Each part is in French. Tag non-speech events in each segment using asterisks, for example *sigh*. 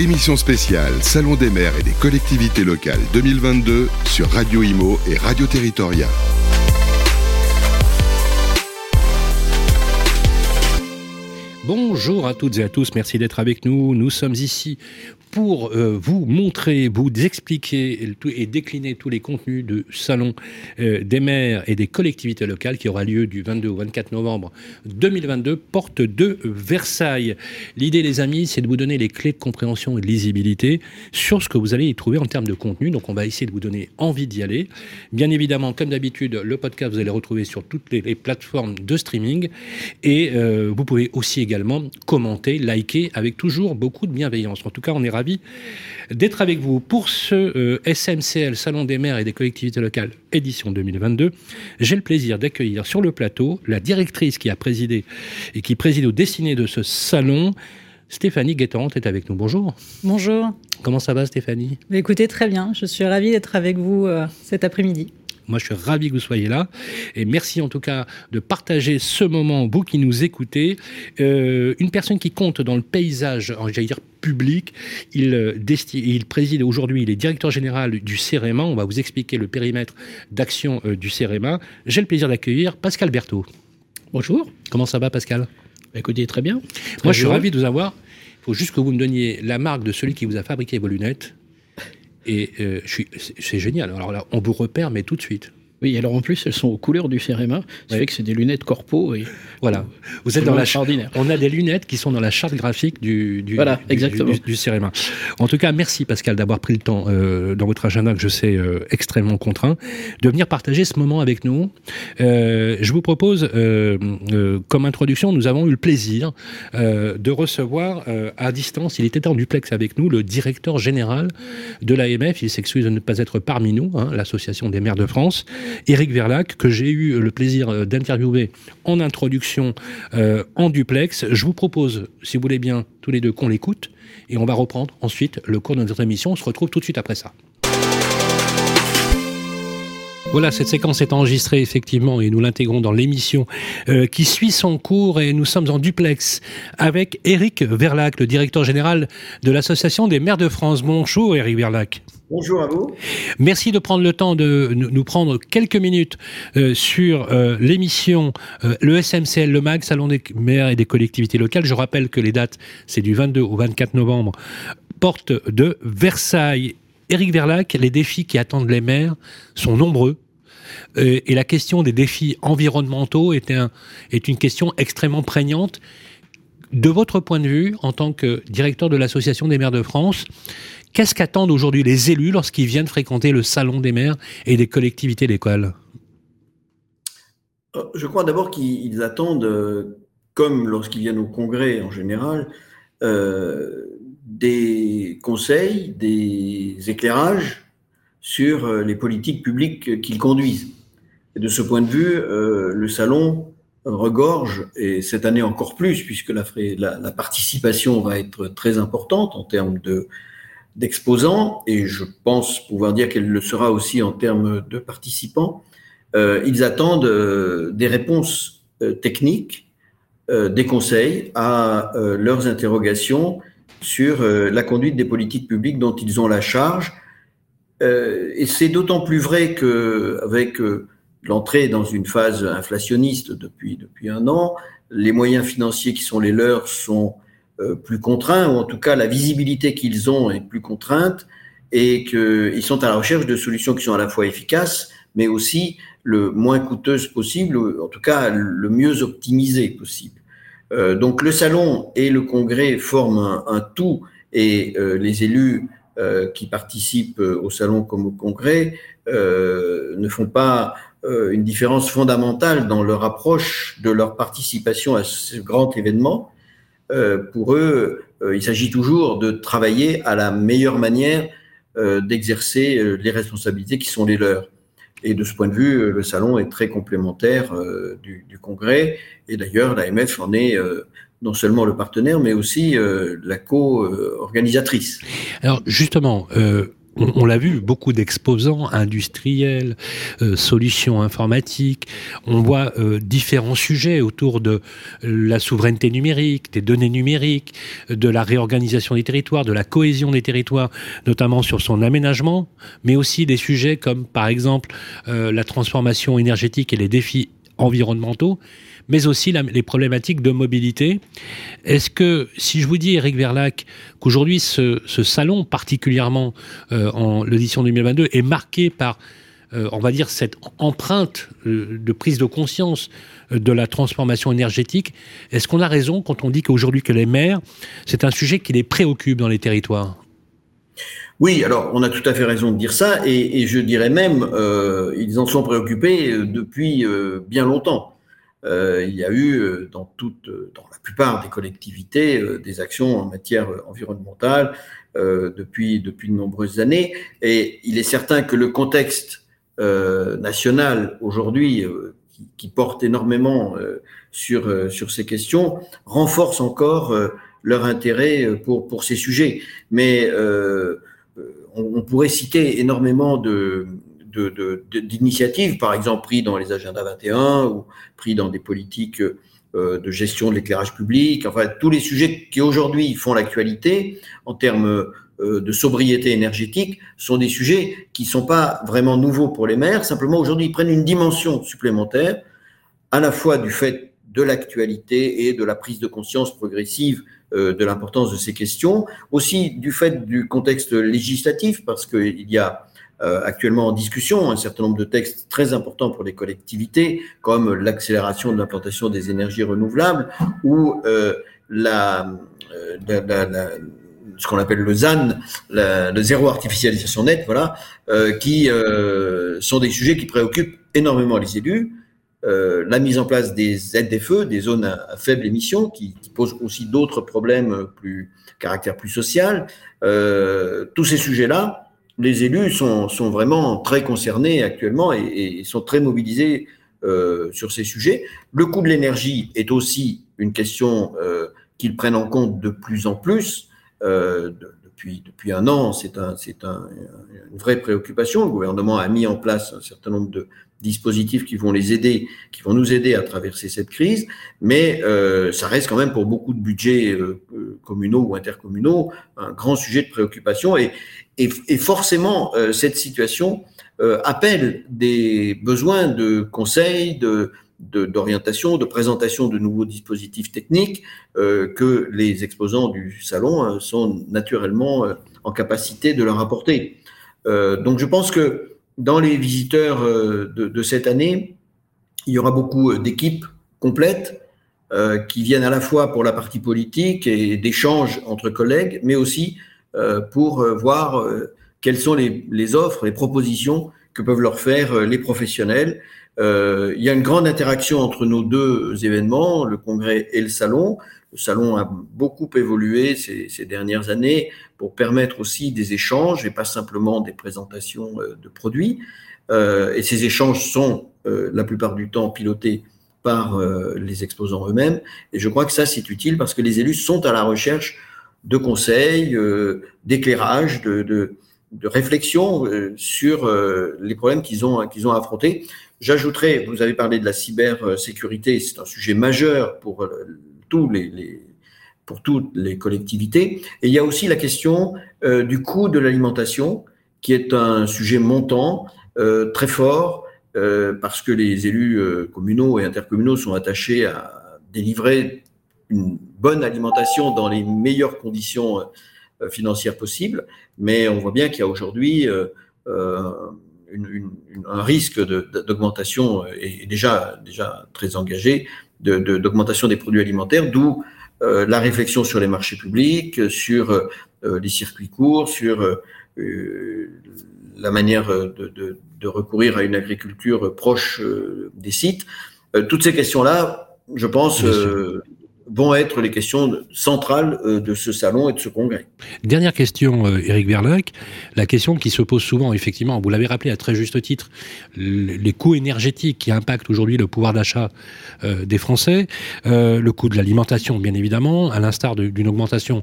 Émission spéciale Salon des maires et des collectivités locales 2022 sur Radio Imo et Radio Territoria. Bonjour à toutes et à tous, merci d'être avec nous. Nous sommes ici pour euh, vous montrer, vous expliquer et décliner tous les contenus du salon euh, des maires et des collectivités locales qui aura lieu du 22 au 24 novembre 2022, porte de Versailles. L'idée, les amis, c'est de vous donner les clés de compréhension et de lisibilité sur ce que vous allez y trouver en termes de contenu. Donc, on va essayer de vous donner envie d'y aller. Bien évidemment, comme d'habitude, le podcast, vous allez retrouver sur toutes les, plateformes de streaming et euh, vous pouvez aussi également commenter, liker avec toujours beaucoup de bienveillance. En tout cas, on est d'être avec vous pour ce euh, SMCL, Salon des maires et des collectivités locales, édition 2022. J'ai le plaisir d'accueillir sur le plateau la directrice qui a présidé et qui préside au destiné de ce salon. Stéphanie Guettant est avec nous. Bonjour. Bonjour. Comment ça va Stéphanie? Écoutez, très bien. Je suis ravie d'être avec vous euh, cet après-midi. Moi, je suis ravi que vous soyez là. Et merci en tout cas de partager ce moment, vous qui nous écoutez. Euh, une personne qui compte dans le paysage, j'allais dire public. Il, euh, il préside aujourd'hui, il est directeur général du CEREMA. On va vous expliquer le périmètre d'action euh, du CEREMA. J'ai le plaisir d'accueillir Pascal Berthaud. Bonjour. Comment ça va, Pascal? Écoutez, très bien. Moi, je suis ravi de vous avoir. Il faut juste que vous me donniez la marque de celui qui vous a fabriqué vos lunettes. Et euh, c'est génial. Alors là, on vous repère, mais tout de suite. Oui, alors en plus, elles sont aux couleurs du CEREMA. Ça fait que c'est des lunettes corpo. Et voilà. Vous êtes dans la On a des lunettes qui sont dans la charte graphique du, du, voilà, exactement. du, CEREMA. En tout cas, merci Pascal d'avoir pris le temps euh, dans votre agenda que je sais euh, extrêmement contraint de venir partager ce moment avec nous. Euh, je vous propose, comme introduction, nous avons eu le plaisir de recevoir à distance, il était en duplex avec nous, le directeur général de l'AMF. Il s'excuse de ne pas être parmi nous, hein, l'association des maires de France. Éric Verlac, que j'ai eu le plaisir euh, d'interviewer en introduction euh, en duplex. Je vous propose, si vous voulez bien, tous les deux qu'on l'écoute, et on va reprendre ensuite le cours de notre émission. On se retrouve tout de suite après ça. Voilà, cette séquence est enregistrée effectivement et nous l'intégrons dans l'émission euh, qui suit son cours et nous sommes en duplex avec Éric Verlac, le directeur général de l'Association des maires de France. Bonjour Éric Verlac. Bonjour à vous. Merci de prendre le temps de nous prendre quelques minutes euh, sur euh, l'émission euh, le SMCL, le MAG, Salon des maires et des collectivités locales. Je rappelle que les dates, c'est du 22 au 24 novembre, porte de Versailles. Éric Verlac, les défis qui attendent les maires sont nombreux. et la question des défis environnementaux est, un, est une question extrêmement prégnante. De votre point de vue, en tant que directeur de l'Association des maires de France, Qu'est-ce qu'attendent aujourd'hui les élus lorsqu'ils viennent fréquenter le salon des maires et des collectivités d'école euh, Je crois d'abord qu'ils attendent, euh, comme lorsqu'ils viennent au congrès en général, euh, des conseils, des éclairages sur les politiques publiques qu'ils conduisent. Et de ce point de vue, le salon regorge, et cette année encore plus, puisque la, participation va être très importante en termes de d'exposants, et je pense pouvoir dire qu'elle le sera aussi en termes de participants, euh, ils attendent euh, des réponses euh, techniques, des conseils à leurs interrogations sur la conduite des politiques publiques dont ils ont la charge. et c'est d'autant plus vrai qu'avec l'entrée dans une phase inflationniste depuis, un an, les moyens financiers qui sont les leurs sont euh, plus contraints, ou en tout cas la visibilité qu'ils ont est plus contrainte, et qu'ils sont à la recherche de solutions qui sont à la fois efficaces, mais aussi le moins coûteuses possible, en tout cas le mieux optimisées possible. Euh, donc le salon et le congrès forment un, tout, et euh, les élus qui participent au salon comme au congrès ne font pas une différence fondamentale dans leur approche de leur participation à ce grand événement. Euh, pour eux, euh, il s'agit toujours de travailler à la meilleure manière euh, d'exercer les responsabilités qui sont les leurs. Et de ce point de vue, le salon est très complémentaire du, congrès. Et d'ailleurs, l'AMF en est non seulement le partenaire, mais aussi la co-organisatrice. Alors justement, on, l'a vu, beaucoup d'exposants industriels, euh, solutions informatiques. On voit euh, différents sujets autour de la souveraineté numérique, des données numériques, de la réorganisation des territoires, de la cohésion des territoires, notamment sur son aménagement, mais aussi des sujets comme par exemple euh, la transformation énergétique et les défis environnementaux mais aussi les problématiques de mobilité. Est-ce que, si je vous dis, Eric Verlac, qu'aujourd'hui ce, salon, particulièrement euh, en l'édition 2022, est marqué par, euh, on va dire, cette empreinte euh, de prise de conscience de la transformation énergétique, est-ce qu'on a raison quand on dit qu'aujourd'hui que les maires, c'est un sujet qui les préoccupe dans les territoires? Oui, alors on a tout à fait raison de dire ça, et, je dirais même, ils en sont préoccupés depuis bien longtemps. Euh, il y a eu euh, dans, toute, euh, dans la plupart des collectivités des actions en matière environnementale depuis, de nombreuses années. Et il est certain que le contexte national aujourd'hui, qui, porte énormément sur, ces questions, renforce encore leur intérêt pour ces sujets. Mais on, pourrait citer énormément de, d'initiatives, par exemple pris dans les agendas 21 ou pris dans des politiques euh, de gestion de l'éclairage public, enfin tous les sujets qui aujourd'hui font l'actualité en termes euh, de sobriété énergétique sont des sujets qui ne sont pas vraiment nouveaux pour les maires, simplement aujourd'hui ils prennent une dimension supplémentaire, à la fois du fait de l'actualité et de la prise de conscience progressive euh, de l'importance de ces questions, aussi du fait du contexte législatif, parce qu'il y a actuellement en discussion un certain nombre de textes très importants pour les collectivités, comme l'accélération de l'implantation des énergies renouvelables ou euh, euh, ce qu'on appelle le ZAN, le zéro artificialisation nette, voilà, euh, qui euh, sont des sujets qui préoccupent énormément les élus. Euh, la mise en place des ZFE, des zones à, faible émission, qui, qui posent aussi d'autres problèmes plus caractère plus social. tous ces sujets-là les élus sont, vraiment très concernés actuellement et, sont très mobilisés euh, sur ces sujets. Le coût de l'énergie est aussi une question euh, qu'ils prennent en compte de plus en plus. Euh, depuis, depuis un an, c'est un, un, une vraie préoccupation. Le gouvernement a mis en place un certain nombre de dispositifs qui vont les aider, qui vont nous aider à traverser cette crise, mais ça reste quand même pour beaucoup de budgets communaux ou intercommunaux un grand sujet de préoccupation. Et, et, forcément, euh, cette situation euh, appelle des besoins de conseils, d'orientation, de, présentation de nouveaux dispositifs techniques euh, que les exposants du salon sont naturellement en capacité de leur apporter. donc je pense que dans les visiteurs de, cette année, il y aura beaucoup d'équipes complètes qui viennent à la fois pour la partie politique et d'échanges entre collègues, mais aussi euh, pour euh, voir euh, quelles sont les, offres, les propositions que peuvent leur faire les professionnels. il y a une grande interaction entre nos deux événements, le congrès et le salon. Le salon a beaucoup évolué ces, dernières années pour permettre aussi des échanges et pas simplement des présentations de produits. et ces échanges sont la plupart du temps pilotés par les exposants eux-mêmes. Et je crois que ça, c'est utile parce que les élus sont à la recherche de conseils, euh, d'éclairage, de, de, de, réflexion euh, sur euh, les problèmes qu'ils ont, qu'ils ont affrontés. J'ajouterais, vous avez parlé de la cybersécurité, c'est un sujet majeur pour pour toutes les collectivités. Et il y a aussi la question du coût de l'alimentation, qui est un sujet montant, très fort, parce que les élus communaux et intercommunaux sont attachés à délivrer une bonne alimentation dans les meilleures conditions euh, financières possibles, mais on voit bien qu'il y a aujourd'hui euh, euh, un risque d'augmentation est déjà, déjà très engagé d'augmentation des produits alimentaires, d'où la réflexion sur les marchés publics, sur les circuits courts, sur la manière de, de, recourir à une agriculture proche des sites. toutes ces questions-là, je pense, vont être les questions centrales euh, de ce salon et de ce congrès. Dernière question, euh, Verlac. La question qui se pose souvent, effectivement, vous l'avez rappelé à très juste titre, les coûts énergétiques qui impactent aujourd'hui le pouvoir d'achat euh, des Français, le coût de l'alimentation, bien évidemment, à l'instar d'une augmentation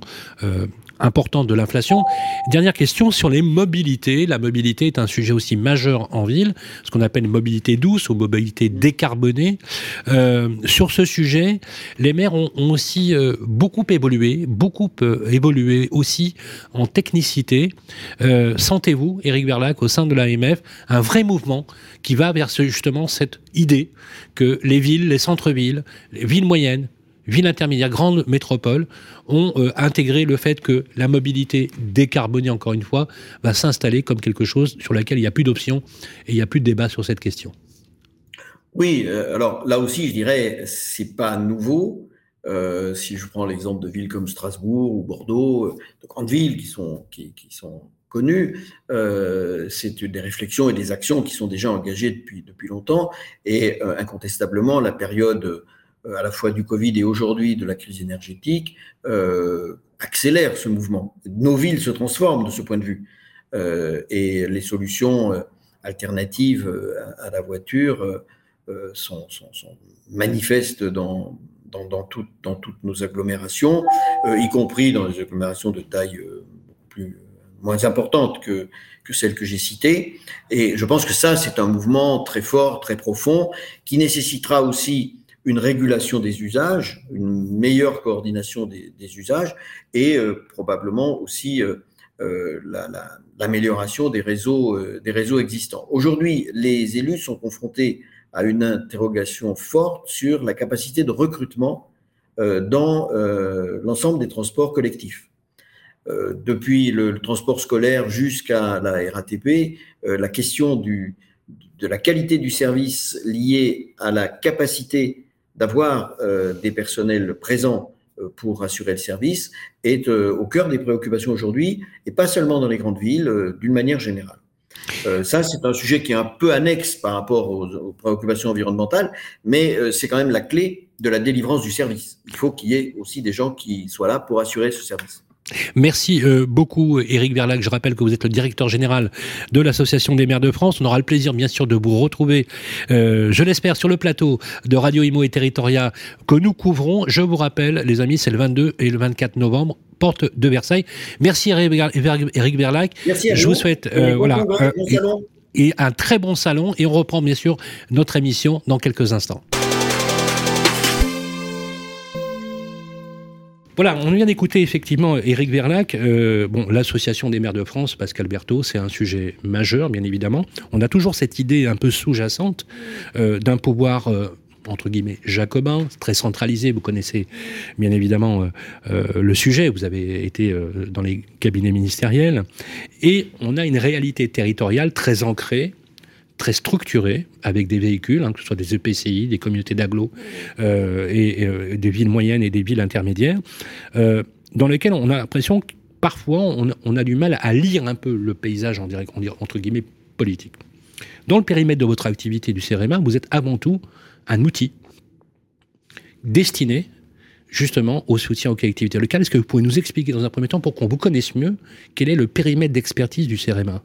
importante de l'inflation. Dernière question sur les mobilités. La mobilité est un sujet aussi majeur en ville, ce qu'on appelle mobilité douce ou mobilité décarbonée. Euh, sur ce sujet, les maires ont, aussi euh, beaucoup évolué, beaucoup euh, évolué aussi en technicité. Sentez-vous, Éric Verlac, au sein de l'AMF, un vrai mouvement qui va vers justement cette idée que les villes, les centres-villes, les villes moyennes, villes intermédiaires, grandes métropoles ont euh, intégré le fait que la mobilité décarbonée, encore une fois, va s'installer comme quelque chose sur laquelle il n'y a plus d'options et il n'y a plus de débat sur cette question. Oui, euh, alors là aussi, je dirais, c'est pas nouveau. Euh, si je prends l'exemple de villes comme Strasbourg ou Bordeaux, de grandes villes qui sont, qui, sont connues, c'est des réflexions et des actions qui sont déjà engagées depuis, depuis longtemps. Et incontestablement, la période à la fois du Covid et aujourd'hui de la crise énergétique, euh, accélère ce mouvement. Nos villes se transforment de ce point de vue. Euh, et les solutions alternatives à, la voiture sont, manifestes dans, dans, toutes nos agglomérations, y compris dans les agglomérations de taille plus, moins importante que, que celles que j'ai citées. Et je pense que ça, c'est un mouvement très fort, très profond, qui nécessitera aussi une régulation des usages, une meilleure coordination des, usages et euh, probablement aussi euh, euh, l'amélioration des, réseaux, des réseaux existants. Aujourd'hui, les élus sont confrontés à une interrogation forte sur la capacité de recrutement dans l'ensemble des transports collectifs. depuis le, transport scolaire jusqu'à la RATP, la question de la qualité du service liée à la capacité d'avoir euh, des personnels présents euh, pour assurer le service est euh, au cœur des préoccupations aujourd'hui, et pas seulement dans les grandes villes, d'une manière générale. ça, c'est un sujet qui est un peu annexe par rapport aux, préoccupations environnementales, mais c'est quand même la clé de la délivrance du service. Il faut qu'il y ait aussi des gens qui soient là pour assurer ce service. Merci euh, beaucoup Éric Verlac. Je rappelle que vous êtes le directeur général de l'Association des maires de France. On aura le plaisir bien sûr de vous retrouver, euh, je l'espère, sur le plateau de Radio Imo et Territoria que nous couvrons. Je vous rappelle, les amis, c'est le 22 et le 24 novembre porte de Versailles. Merci Éric Verlac. Merci à je vous, souhaite euh, voilà, et un très bon salon et on reprend bien sûr notre émission dans quelques instants. Voilà, on vient d'écouter effectivement Éric Verlac. Euh, bon, l'association des maires de France, Pascal Berthaud, c'est un sujet majeur, bien évidemment. On a toujours cette idée un peu sous-jacente euh, d'un pouvoir. Euh, entre guillemets, jacobin, très centralisé. Vous connaissez bien évidemment le sujet, vous avez été dans les cabinets ministériels. Et on a une réalité territoriale très ancrée, très structuré, avec des véhicules, hein, que ce soit des EPCI, des communautés d'agglo, euh, et, euh, des villes moyennes et des villes intermédiaires, euh, dans lesquelles on a l'impression que parfois on, a du mal à lire un peu le paysage, en direct, entre guillemets, politique. Dans le périmètre de votre activité du CRMA, vous êtes avant tout un outil destiné justement au soutien aux collectivités locales. Est-ce que vous pouvez nous expliquer dans un premier temps pour qu'on vous connaisse mieux quel est le périmètre d'expertise du CRMA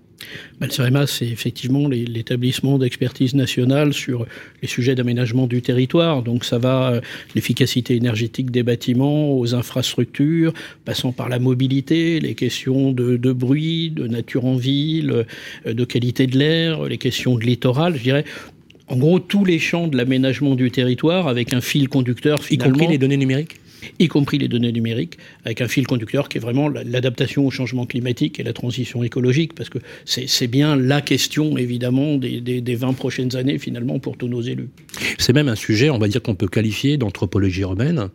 ben, le CEREMA, c'est effectivement l'établissement d'expertise nationale sur les sujets d'aménagement du territoire. Donc ça va euh, l'efficacité énergétique des bâtiments aux infrastructures, passant par la mobilité, les questions de, bruit, de nature en ville, euh, de qualité de l'air, les questions de littoral. Je dirais en gros tous les champs de l'aménagement du territoire avec un fil conducteur finalement. Y compris les données numériques y compris les données numériques, avec un fil conducteur qui est vraiment l'adaptation au changement climatique et la transition écologique, parce que c'est bien la question, évidemment, des, des, 20 prochaines années, finalement, pour tous nos élus. C'est même un sujet, on va dire, qu'on peut qualifier d'anthropologie urbaine,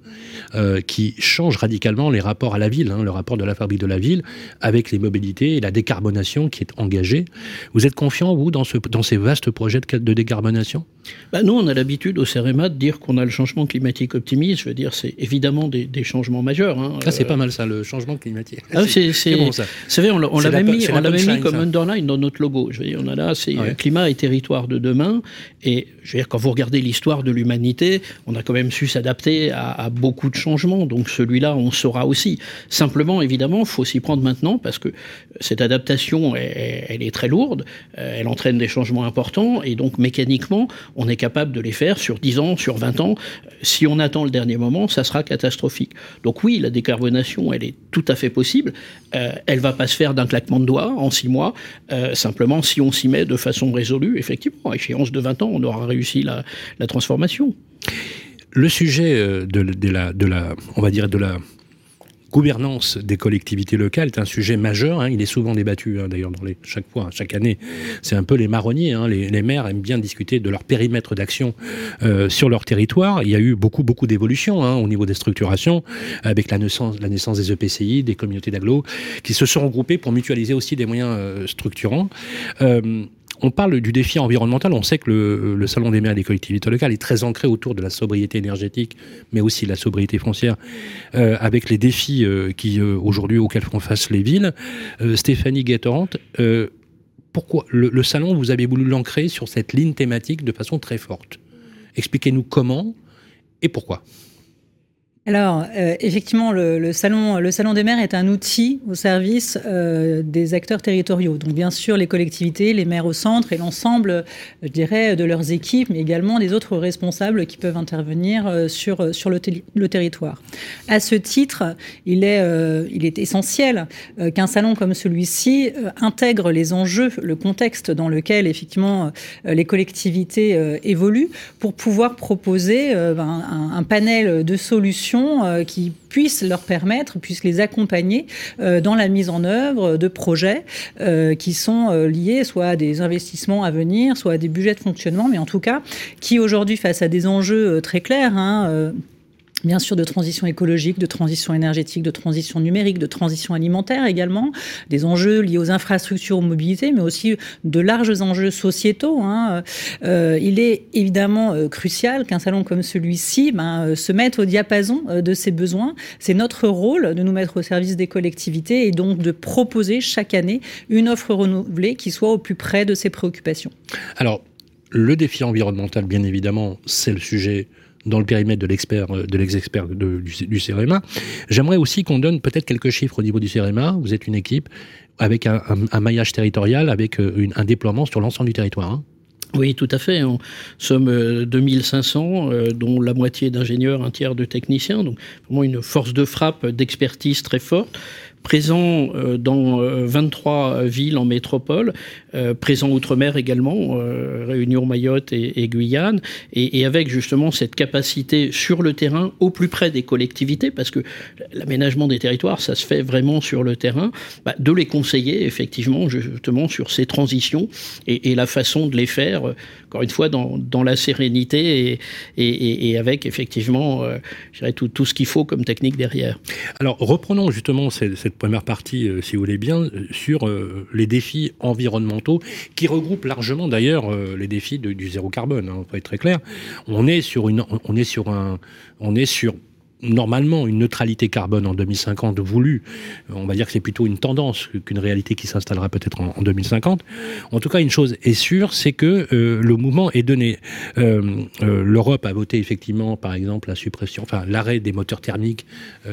euh, qui change radicalement les rapports à la ville, hein, le rapport de la fabrique de la ville, avec les mobilités et la décarbonation qui est engagée. Vous êtes confiant, vous, dans, ce, dans ces vastes projets de, de décarbonation? Bah, Nous, on a l'habitude au CEREMA de dire qu'on a le changement climatique optimiste. Je veux dire, c'est évidemment des, changements majeurs. Hein. Ça, c'est pas mal, ça, le changement climatique. Ah, c'est *laughs* bon, ça. Vous savez, on, l'avait mis, on mis comme underline dans notre logo. Je veux dire, on a là, c'est climat et territoire de demain. Et je veux dire, quand vous regardez l'histoire de l'humanité, on a quand même su s'adapter à, beaucoup de changements. Donc celui-là, on saura aussi. Simplement, évidemment, il faut s'y prendre maintenant parce que cette adaptation, elle, est très lourde. Euh, elle entraîne des changements importants. Et donc, mécaniquement, on est capable de les faire sur 10 ans, sur 20 ans. Si on attend le dernier moment, ça sera catastrophique Donc oui, la décarbonation, elle est tout à fait possible. Euh, elle va pas se faire d'un claquement de doigts en six mois. Euh, simplement, si on s'y met de façon résolue, effectivement, à échéance de 20 ans, on aura réussi la, transformation. Le sujet euh, de la, on va dire, de la gouvernance des collectivités locales est un sujet majeur. Hein. il est souvent débattu, hein, d'ailleurs, dans les, chaque fois, chaque année. C'est un peu les marronniers. Hein. Les, maires aiment bien discuter de leur périmètre d'action euh, sur leur territoire. Il y a eu beaucoup, beaucoup d'évolutions au niveau des structurations, avec la naissance, la naissance des EPCI, des communautés d'agglo, qui se sont regroupées pour mutualiser aussi des moyens euh, structurants. Euh, on parle du défi environnemental. On sait que le, Salon des maires et des collectivités locales est très ancré autour de la sobriété énergétique, mais aussi la sobriété foncière, euh, avec les défis euh, qui euh, aujourd'hui auxquels font face les villes. Stéphanie Guettorant, euh, pourquoi le, salon vous avez voulu l'ancrer sur cette ligne thématique de façon très forte? Expliquez-nous comment et pourquoi. Alors, euh, effectivement, le, salon, des maires est un outil au service euh, des acteurs territoriaux. Donc, bien sûr, les collectivités, les maires au centre et l'ensemble, je dirais, de leurs équipes, mais également des autres responsables qui peuvent intervenir euh, sur, le, territoire. À ce titre, il est, essentiel qu'un salon comme celui-ci intègre les enjeux, le contexte dans lequel, effectivement, les collectivités évoluent pour pouvoir proposer un, un panel de solutions euh, qui puissent leur permettre, puissent les accompagner euh, dans la mise en œuvre de projets euh, qui sont liés soit à des investissements à venir, soit à des budgets de fonctionnement, mais en tout cas qui aujourd'hui face à des enjeux très clairs, hein, bien sûr de transition écologique, de transition énergétique, de transition numérique, de transition alimentaire également, des enjeux liés aux infrastructures, aux mobilités, mais aussi de larges enjeux sociétaux. Hein. Euh, il est évidemment euh, crucial qu'un salon comme celui-ci ben, euh, se mette au diapason de ses besoins. C'est notre rôle de nous mettre au service des collectivités et donc de proposer chaque année une offre renouvelée qui soit au plus près de ses préoccupations. Alors, le défi environnemental, bien évidemment, c'est le sujet dans le périmètre de l'expert de l'ex-expert du, du. J'aimerais aussi qu'on donne peut-être quelques chiffres au niveau du CEREMA. Vous êtes une équipe avec un, maillage territorial, avec une, un déploiement sur l'ensemble du territoire. Hein. Oui, tout à fait. Nous sommes 2500, euh, dont la moitié d'ingénieurs, un tiers de techniciens, donc vraiment une force de frappe d'expertise très forte présent euh, dans euh, 23 villes en métropole, euh, présent outre-mer également, euh, Réunion, Mayotte et, Guyane, et, avec justement cette capacité sur le terrain, au plus près des collectivités, parce que l'aménagement des territoires, ça se fait vraiment sur le terrain, bah, de les conseiller effectivement justement sur ces transitions et, la façon de les faire, euh, encore une fois, dans, la sérénité et, avec effectivement, euh, je dirais, tout, ce qu'il faut comme technique derrière. Alors reprenons justement cette première partie, euh, si vous voulez bien, sur euh, les défis environnementaux, qui regroupent largement d'ailleurs euh, les défis du zéro carbone. Hein, pour être très clair, on est sur une, on est sur un, on est sur normalement une neutralité carbone en 2050 voulue. On va dire que c'est plutôt une tendance qu'une réalité qui s'installera peut-être en, en, 2050. En tout cas, une chose est sûre, c'est que euh, le mouvement est donné. Euh, euh, L'Europe a voté effectivement, par exemple, la suppression, enfin l'arrêt des moteurs thermiques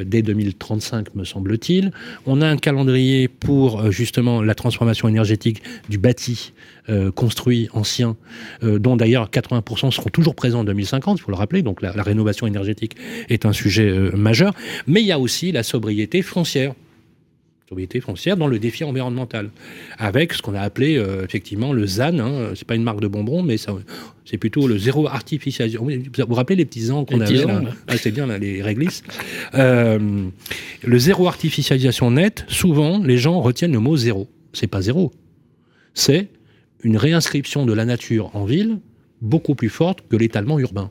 dès 2035, me semble-t-il. On a un calendrier pour justement la transformation énergétique du bâti euh, construit ancien, euh, dont d'ailleurs 80% seront toujours présents en 2050, il faut le rappeler. Donc la, la rénovation énergétique est un sujet euh, majeur, mais il y a aussi la sobriété foncière sobriété foncière dans le défi environnemental, avec ce qu'on a appelé euh, effectivement le ZAN. Hein, c'est pas une marque de bonbons, mais c'est plutôt le zéro artificialisation. Vous vous rappelez les petits ans qu'on avait là ah, C'est bien là, les réglisses. Euh, le zéro artificialisation net. Souvent, les gens retiennent le mot zéro. C'est pas zéro. C'est une réinscription de la nature en ville beaucoup plus forte que l'étalement urbain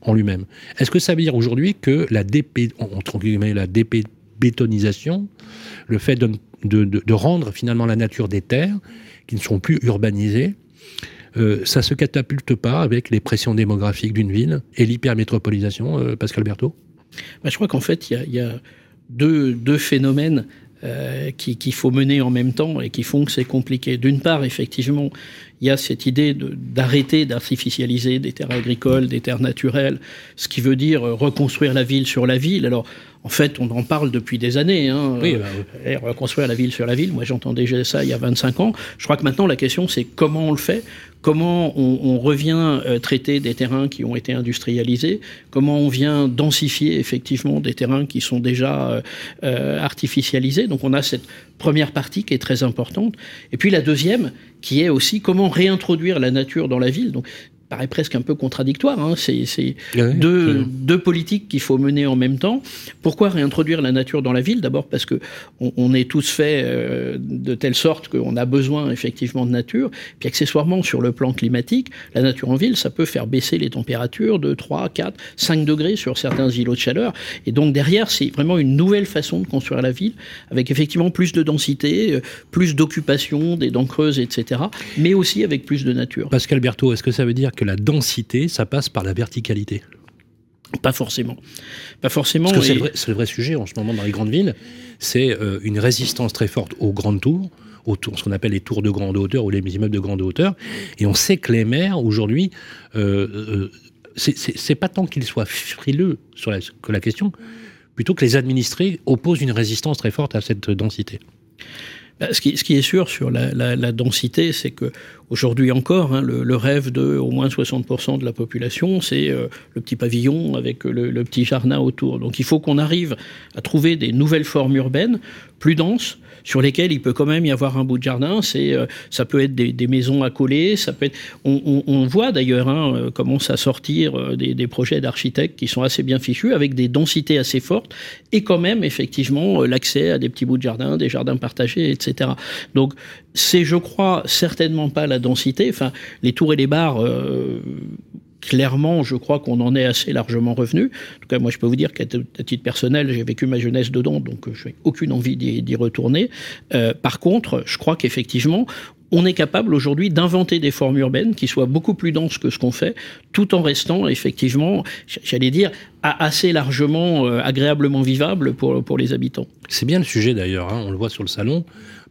en lui-même. Est-ce que ça veut dire aujourd'hui que la, guillemets, la débétonisation, le fait de, de, de, rendre finalement la nature des terres qui ne sont plus urbanisées, euh, ça se catapulte pas avec les pressions démographiques d'une ville et l'hypermétropolisation, euh, Pascal Berthaud? Bah, Je crois qu'en fait, il y, y, a deux, deux phénomènes euh, qu'il qui faut mener en même temps et qui font que c'est compliqué. D'une part, effectivement, il y a cette idée d'arrêter d'artificialiser des terres agricoles, des terres naturelles, ce qui veut dire reconstruire la ville sur la ville. Alors, en fait, on en parle depuis des années. Hein. Oui, bah, euh, reconstruire la ville sur la ville. Moi, j'entendais ça il y a 25 ans. Je crois que maintenant, la question, c'est comment on le fait? Comment on, revient euh, traiter des terrains qui ont été industrialisés? Comment on vient densifier effectivement des terrains qui sont déjà euh, artificialisés? Donc, on a cette première partie qui est très importante. Et puis la deuxième, qui est aussi comment réintroduire la nature dans la ville. Donc paraît presque un peu contradictoire. Hein. C'est deux, deux, politiques qu'il faut mener en même temps. Pourquoi réintroduire la nature dans la ville? D'abord parce que on, est tous faits euh, de telle sorte qu'on a besoin effectivement de nature. Puis accessoirement, sur le plan climatique, la nature en ville, ça peut faire baisser les températures de 3, 4, 5 degrés sur certains îlots de chaleur. Et donc derrière, c'est vraiment une nouvelle façon de construire la ville, avec effectivement plus de densité, euh, plus d'occupation, des dents creuses, etc. Mais aussi avec plus de nature. Pascal Berthaud, est-ce que ça veut dire que la densité, ça passe par la verticalité pas forcément. Pas forcément. Parce que c'est le, vrai sujet en ce moment dans les grandes villes. C'est euh, une résistance très forte aux grandes tours, aux tours, ce qu'on appelle les tours de grande hauteur ou les immeubles de grande hauteur. Et on sait que les maires, aujourd'hui, euh, euh c'est pas tant qu'ils soient frileux sur la, que la question, plutôt que les administrés opposent une résistance très forte à cette densité. Bah, ce qui, est sûr sur la, densité, c'est que aujourd'hui encore, hein, le, rêve de au moins 60% de la population, c'est euh, le petit pavillon avec le, petit jardin autour. Donc il faut qu'on arrive à trouver des nouvelles formes urbaines plus denses, sur lesquels il peut quand même y avoir un bout de jardin. C'est, euh, ça peut être des, maisons à coller, ça peut être. On, voit d'ailleurs hein, euh, commence à sortir des, des projets d'architectes qui sont assez bien fichus, avec des densités assez fortes, et quand même effectivement l'accès à des petits bouts de jardin, des jardins partagés, etc. Donc c'est, je crois, certainement pas la densité. Enfin, les tours et les bars. Euh, clairement, je crois qu'on en est assez largement revenu. En tout cas, moi, je peux vous dire qu'à titre personnel, j'ai vécu ma jeunesse dedans, donc je n'ai aucune envie d'y retourner. Euh, par contre, je crois qu'effectivement, on est capable aujourd'hui d'inventer des formes urbaines qui soient beaucoup plus denses que ce qu'on fait, tout en restant effectivement, j'allais dire, assez largement, euh, agréablement vivable pour, pour les habitants. C'est bien le sujet d'ailleurs, hein, on le voit sur le salon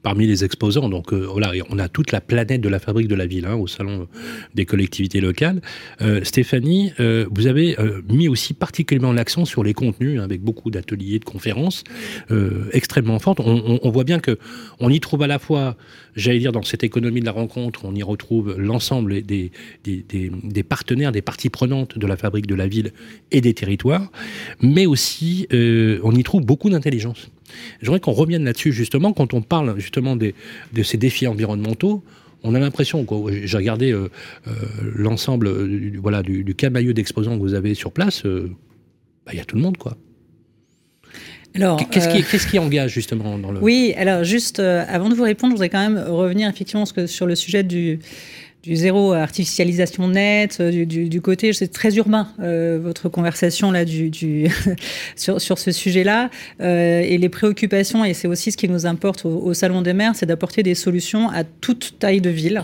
parmi les exposants. Donc euh, on a toute la planète de la fabrique de la ville hein, au salon des collectivités locales. Euh, Stéphanie, euh, vous avez euh, mis aussi particulièrement l'accent sur les contenus hein, avec beaucoup d'ateliers, de conférences euh, extrêmement fortes. On, voit bien que on y trouve à la fois, j'allais dire, dans cette économie de la rencontre, on y retrouve l'ensemble des, partenaires, des parties prenantes de la fabrique de la ville et des territoires, mais aussi euh, on y trouve beaucoup d'intelligence. J'aimerais qu'on revienne là-dessus justement quand on parle justement des, de ces défis environnementaux. On a l'impression, j'ai regardé euh, euh, l'ensemble euh, du, voilà, du, du camailleux d'exposants que vous avez sur place, euh, bah, il y a tout le monde, quoi. Alors, qu'est-ce qui, qu qui, engage justement dans le Oui, alors juste euh, avant de vous répondre, je voudrais quand même revenir effectivement sur le sujet du, du zéro artificialisation nette, euh, du, du, du côté, c'est très urbain euh, votre conversation là du, du *laughs* sur, sur ce sujet-là. Euh, et les préoccupations et c'est aussi ce qui nous importe au, au salon des maires, c'est d'apporter des solutions à toute taille de ville,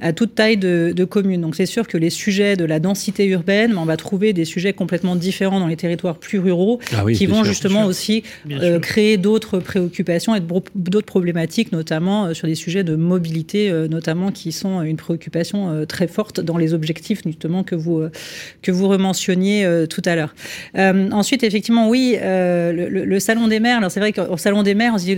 à toute taille de, de commune. Donc c'est sûr que les sujets de la densité urbaine, on va trouver des sujets complètement différents dans les territoires plus ruraux ah oui, qui vont sûr, justement aussi euh, créer d'autres préoccupations et d'autres problématiques, notamment sur des sujets de mobilité, euh, notamment qui sont une préoccupation euh, très forte dans les objectifs justement que vous euh, que vous rementionniez euh, tout à l'heure. ensuite, effectivement, oui, le, le, le, salon des maires. Alors c'est vrai qu'au salon des maires, on se dit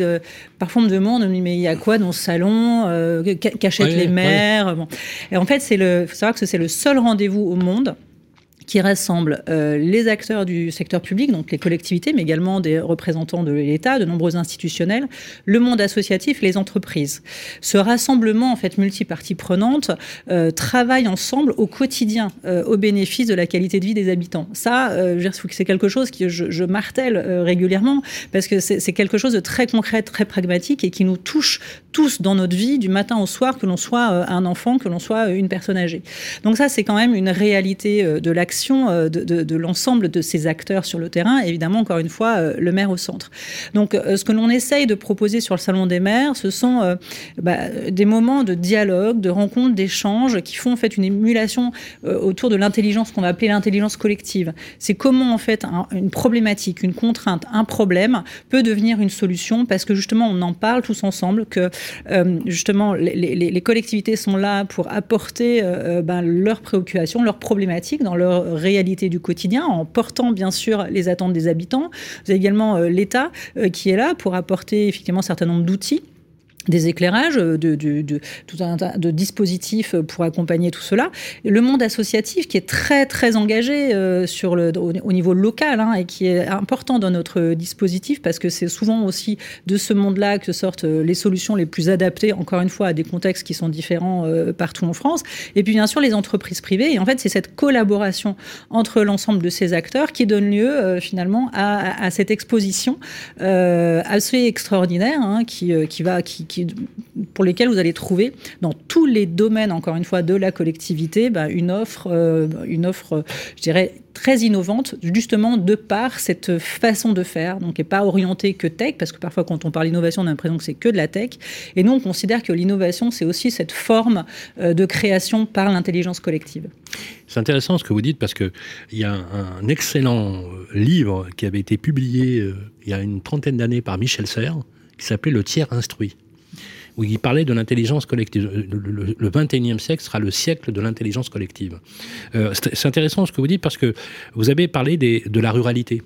parfois on me demande, mais il y a quoi dans ce salon Qu'achètent ouais, les maires ouais. bon. Et en fait, c'est le faut savoir que c'est le seul rendez-vous au monde qui rassemble euh, les acteurs du secteur public, donc les collectivités, mais également des représentants de l'État, de nombreux institutionnels, le monde associatif, les entreprises. Ce rassemblement, en fait, multipartie prenante, euh, travaille ensemble au quotidien euh, au bénéfice de la qualité de vie des habitants. Ça, euh, c'est quelque chose que je, je martèle régulièrement parce que c'est quelque chose de très concret, très pragmatique et qui nous touche tous dans notre vie du matin au soir, que l'on soit un enfant, que l'on soit une personne âgée. Donc ça, c'est quand même une réalité de l'accès l'action de, l'ensemble de ces acteurs sur le terrain, évidemment, encore une fois, le maire au centre. Donc, ce que l'on essaye de proposer sur le Salon des maires, ce sont bah, des moments de dialogue, de rencontre, d'échange qui font en fait une émulation autour de l'intelligence qu'on va appeler l'intelligence collective. C'est comment en fait une problématique, une contrainte, un problème peut devenir une solution parce que justement on en parle tous ensemble, que euh, justement les, collectivités sont là pour apporter euh, euh, ben, leurs préoccupations, leurs problématiques dans leur réalité du quotidien, en portant bien sûr les attentes des habitants. Vous avez également l'État qui est là pour apporter effectivement un certain nombre d'outils des éclairages, de, de, tout un tas de dispositifs pour accompagner tout cela. Le monde associatif qui est très très engagé euh, sur le, au, niveau local hein, et qui est important dans notre dispositif parce que c'est souvent aussi de ce monde-là que sortent euh, les solutions les plus adaptées, encore une fois, à des contextes qui sont différents euh, partout en France. Et puis bien sûr les entreprises privées. Et en fait c'est cette collaboration entre l'ensemble de ces acteurs qui donne lieu finalement à, à, cette exposition assez extraordinaire hein, qui, qui va qui, pour lesquels vous allez trouver dans tous les domaines, encore une fois, de la collectivité, bah, une offre, euh, une offre, je dirais, très innovante, justement de par cette façon de faire, donc et pas orientée que tech, parce que parfois quand on parle d'innovation, on a l'impression que c'est que de la tech. Et nous, on considère que l'innovation, c'est aussi cette forme euh, de création par l'intelligence collective. C'est intéressant ce que vous dites parce qu'il y a un, excellent livre qui avait été publié euh, il y a une trentaine d'années par Michel Serres, qui s'appelait Le tiers instruit où il parlait de l'intelligence collective. Le, 21e siècle sera le siècle de l'intelligence collective. Euh, c'est intéressant ce que vous dites parce que vous avez parlé de la ruralité.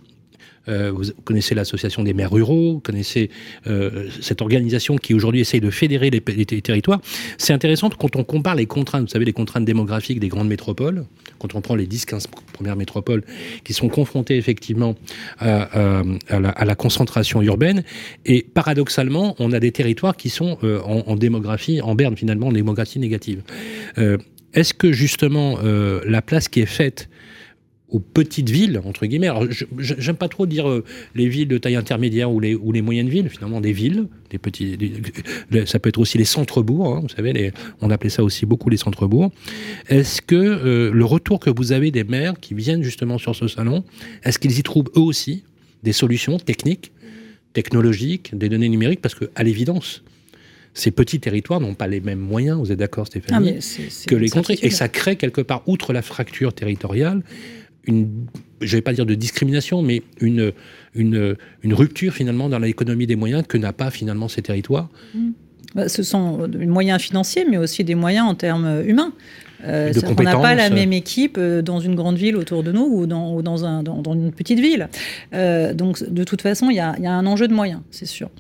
Euh, vous connaissez l'association des maires ruraux, vous connaissez euh, cette organisation qui aujourd'hui essaye de fédérer les, territoires. C'est intéressant quand on compare les contraintes, vous savez, les contraintes démographiques des grandes métropoles, quand on prend les 10-15 premières métropoles qui sont confrontées effectivement à, la, concentration urbaine, et paradoxalement, on a des territoires qui sont euh, en, démographie, en berne finalement, en démographie négative. Est-ce que justement la place qui est faite aux petites villes, entre guillemets. Alors, j'aime pas trop dire euh, les villes de taille intermédiaire ou les, ou les moyennes villes, finalement, des villes, des petits, ça peut être aussi les centres-bourgs, hein, vous savez, les, on appelait ça aussi beaucoup les centres-bourgs. Est-ce que euh, le retour que vous avez des maires qui viennent justement sur ce salon, est-ce qu'ils y trouvent eux aussi des solutions techniques, technologiques, des données numériques? Parce que, à l'évidence, ces petits territoires n'ont pas les mêmes moyens, vous êtes d'accord Stéphanie, ah, que les contrées. Et ça crée quelque part, outre la fracture territoriale, je ne vais pas dire de discrimination, mais une, rupture finalement dans l'économie des moyens que n'a pas finalement ces territoires. Bah, ce sont des moyens financiers, mais aussi des moyens en termes humains. Euh, on n'a pas la même équipe euh, dans une grande ville autour de nous ou dans, dans, un, dans, une petite ville. Euh, donc, de toute façon, il y a, y a, un enjeu de moyens, c'est sûr.